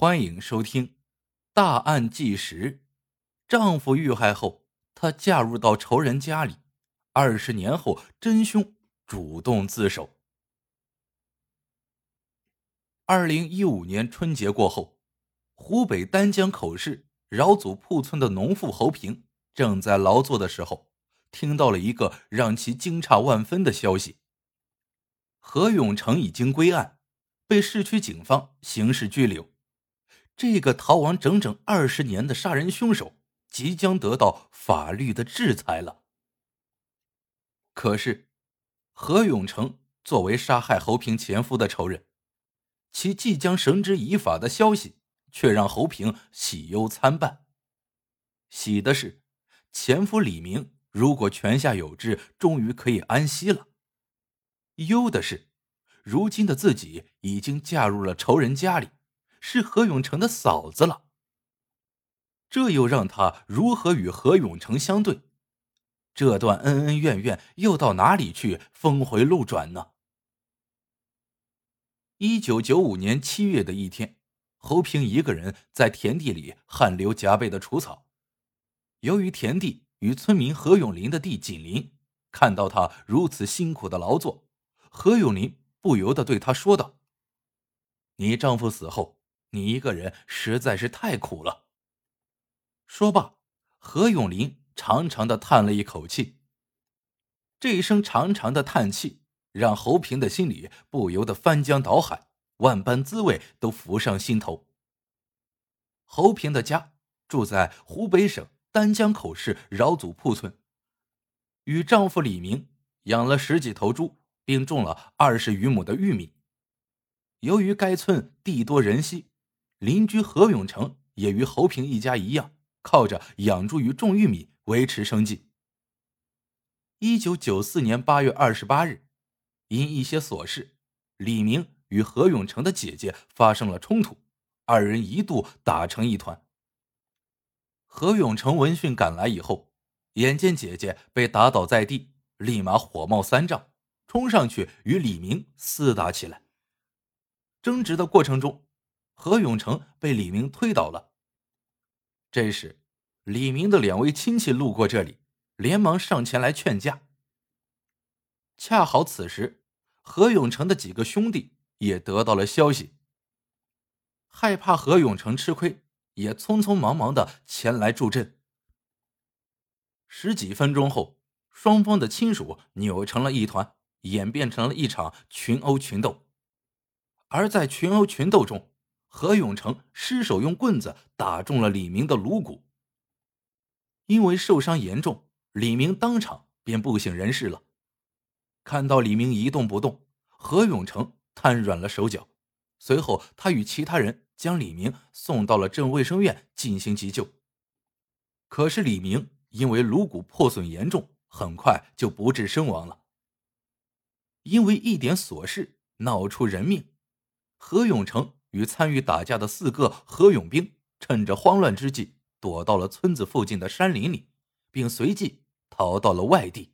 欢迎收听《大案纪实》。丈夫遇害后，她嫁入到仇人家里。二十年后，真凶主动自首。二零一五年春节过后，湖北丹江口市饶祖铺村的农妇侯平正在劳作的时候，听到了一个让其惊诧万分的消息：何永成已经归案，被市区警方刑事拘留。这个逃亡整整二十年的杀人凶手即将得到法律的制裁了。可是，何永成作为杀害侯平前夫的仇人，其即将绳之以法的消息却让侯平喜忧参半。喜的是，前夫李明如果泉下有知，终于可以安息了；忧的是，如今的自己已经嫁入了仇人家里。是何永成的嫂子了，这又让他如何与何永成相对？这段恩恩怨怨又到哪里去峰回路转呢？一九九五年七月的一天，侯平一个人在田地里汗流浃背的除草。由于田地与村民何永林的地紧邻，看到他如此辛苦的劳作，何永林不由得对他说道：“你丈夫死后。”你一个人实在是太苦了。说罢，何永林长长的叹了一口气。这一声长长的叹气，让侯平的心里不由得翻江倒海，万般滋味都浮上心头。侯平的家住在湖北省丹江口市饶祖铺村，与丈夫李明养了十几头猪，并种了二十余亩的玉米。由于该村地多人稀。邻居何永成也与侯平一家一样，靠着养猪与种玉米维持生计。一九九四年八月二十八日，因一些琐事，李明与何永成的姐姐发生了冲突，二人一度打成一团。何永成闻讯赶来以后，眼见姐姐被打倒在地，立马火冒三丈，冲上去与李明厮打起来。争执的过程中。何永成被李明推倒了。这时，李明的两位亲戚路过这里，连忙上前来劝架。恰好此时，何永成的几个兄弟也得到了消息，害怕何永成吃亏，也匆匆忙忙的前来助阵。十几分钟后，双方的亲属扭成了一团，演变成了一场群殴群斗。而在群殴群斗中，何永成失手用棍子打中了李明的颅骨，因为受伤严重，李明当场便不省人事了。看到李明一动不动，何永成瘫软了手脚。随后，他与其他人将李明送到了镇卫生院进行急救。可是，李明因为颅骨破损严重，很快就不治身亡了。因为一点琐事闹出人命，何永成。与参与打架的四个何勇兵趁着慌乱之际，躲到了村子附近的山林里，并随即逃到了外地。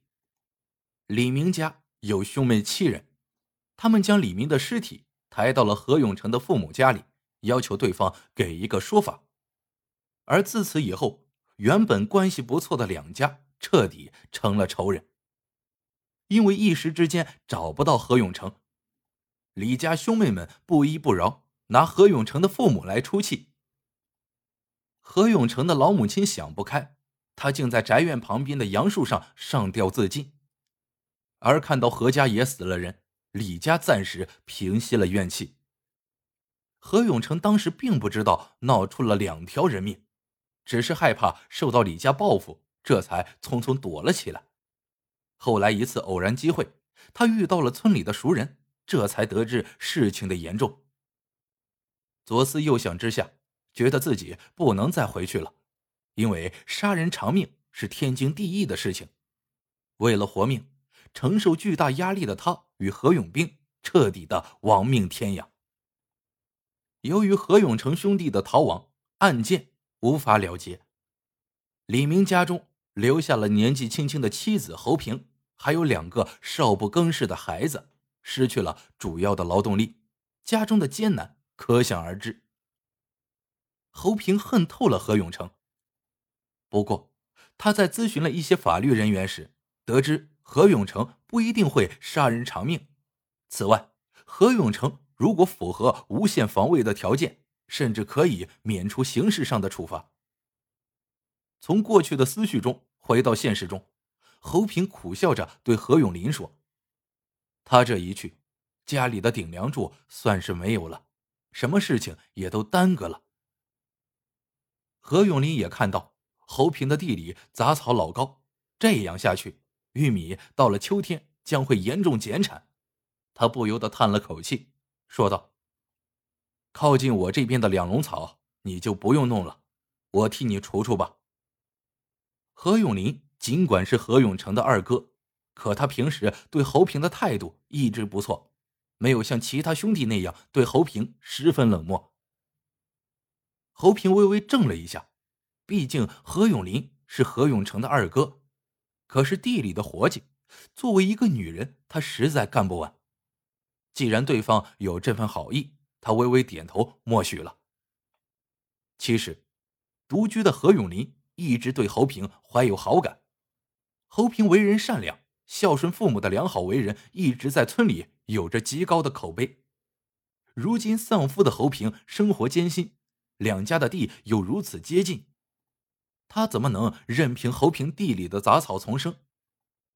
李明家有兄妹七人，他们将李明的尸体抬到了何永成的父母家里，要求对方给一个说法。而自此以后，原本关系不错的两家彻底成了仇人。因为一时之间找不到何永成，李家兄妹们不依不饶。拿何永成的父母来出气。何永成的老母亲想不开，他竟在宅院旁边的杨树上上吊自尽。而看到何家也死了人，李家暂时平息了怨气。何永成当时并不知道闹出了两条人命，只是害怕受到李家报复，这才匆匆躲了起来。后来一次偶然机会，他遇到了村里的熟人，这才得知事情的严重。左思右想之下，觉得自己不能再回去了，因为杀人偿命是天经地义的事情。为了活命，承受巨大压力的他与何永兵彻底的亡命天涯。由于何永成兄弟的逃亡，案件无法了结。李明家中留下了年纪轻轻的妻子侯平，还有两个少不更事的孩子，失去了主要的劳动力，家中的艰难。可想而知。侯平恨透了何永成。不过，他在咨询了一些法律人员时，得知何永成不一定会杀人偿命。此外，何永成如果符合无限防卫的条件，甚至可以免除刑事上的处罚。从过去的思绪中回到现实中，侯平苦笑着对何永林说：“他这一去，家里的顶梁柱算是没有了，什么事情也都耽搁了。”何永林也看到。侯平的地里杂草老高，这样下去，玉米到了秋天将会严重减产。他不由得叹了口气，说道：“靠近我这边的两垄草，你就不用弄了，我替你除除吧。”何永林尽管是何永成的二哥，可他平时对侯平的态度一直不错，没有像其他兄弟那样对侯平十分冷漠。侯平微微怔了一下。毕竟何永林是何永成的二哥，可是地里的活计，作为一个女人，她实在干不完。既然对方有这份好意，她微微点头默许了。其实，独居的何永林一直对侯平怀有好感。侯平为人善良、孝顺父母的良好为人，一直在村里有着极高的口碑。如今丧夫的侯平生活艰辛，两家的地又如此接近。他怎么能任凭侯平地里的杂草丛生，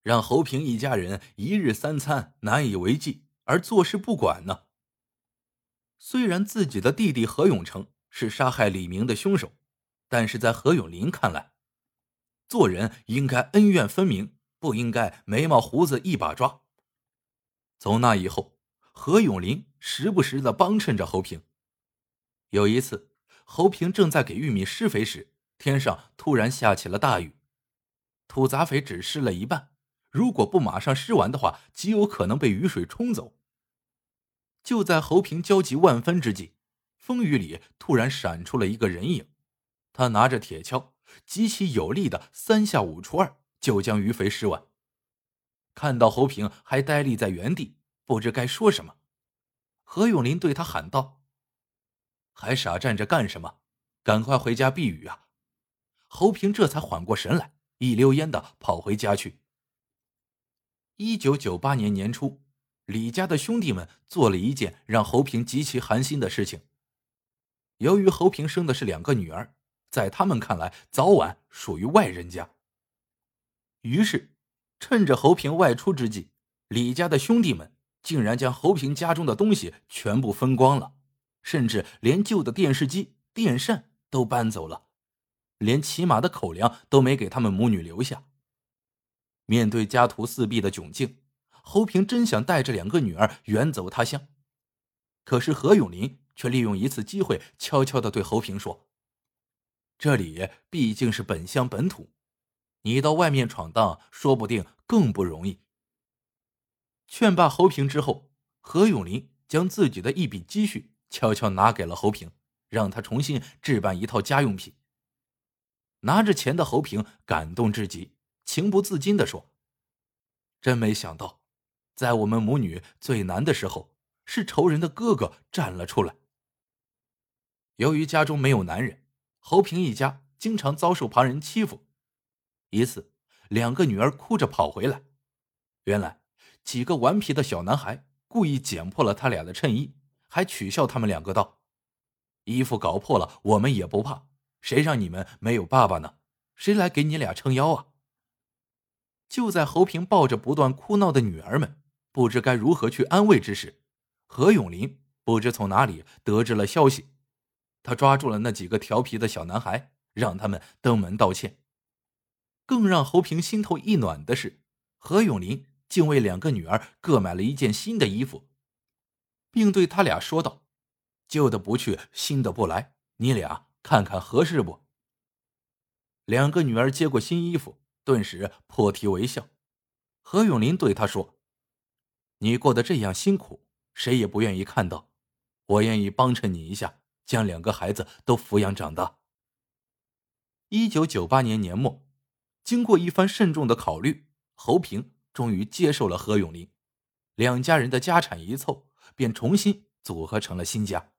让侯平一家人一日三餐难以为继而坐视不管呢？虽然自己的弟弟何永成是杀害李明的凶手，但是在何永林看来，做人应该恩怨分明，不应该眉毛胡子一把抓。从那以后，何永林时不时的帮衬着侯平。有一次，侯平正在给玉米施肥时。天上突然下起了大雨，土杂肥只施了一半，如果不马上施完的话，极有可能被雨水冲走。就在侯平焦急万分之际，风雨里突然闪出了一个人影，他拿着铁锹，极其有力的三下五除二就将余肥施完。看到侯平还呆立在原地，不知该说什么，何永林对他喊道：“还傻站着干什么？赶快回家避雨啊！”侯平这才缓过神来，一溜烟的跑回家去。一九九八年年初，李家的兄弟们做了一件让侯平极其寒心的事情。由于侯平生的是两个女儿，在他们看来，早晚属于外人家。于是，趁着侯平外出之际，李家的兄弟们竟然将侯平家中的东西全部分光了，甚至连旧的电视机、电扇都搬走了。连起码的口粮都没给他们母女留下。面对家徒四壁的窘境，侯平真想带着两个女儿远走他乡，可是何永林却利用一次机会，悄悄的对侯平说：“这里毕竟是本乡本土，你到外面闯荡，说不定更不容易。”劝罢侯平之后，何永林将自己的一笔积蓄悄悄拿给了侯平，让他重新置办一套家用品。拿着钱的侯平感动至极，情不自禁的说：“真没想到，在我们母女最难的时候，是仇人的哥哥站了出来。”由于家中没有男人，侯平一家经常遭受旁人欺负。一次，两个女儿哭着跑回来，原来几个顽皮的小男孩故意剪破了他俩的衬衣，还取笑他们两个道：“衣服搞破了，我们也不怕。”谁让你们没有爸爸呢？谁来给你俩撑腰啊？就在侯平抱着不断哭闹的女儿们，不知该如何去安慰之时，何永林不知从哪里得知了消息，他抓住了那几个调皮的小男孩，让他们登门道歉。更让侯平心头一暖的是，何永林竟为两个女儿各买了一件新的衣服，并对他俩说道：“旧的不去，新的不来，你俩。”看看合适不？两个女儿接过新衣服，顿时破涕为笑。何永林对她说：“你过得这样辛苦，谁也不愿意看到。我愿意帮衬你一下，将两个孩子都抚养长大。”一九九八年年末，经过一番慎重的考虑，侯平终于接受了何永林。两家人的家产一凑，便重新组合成了新家。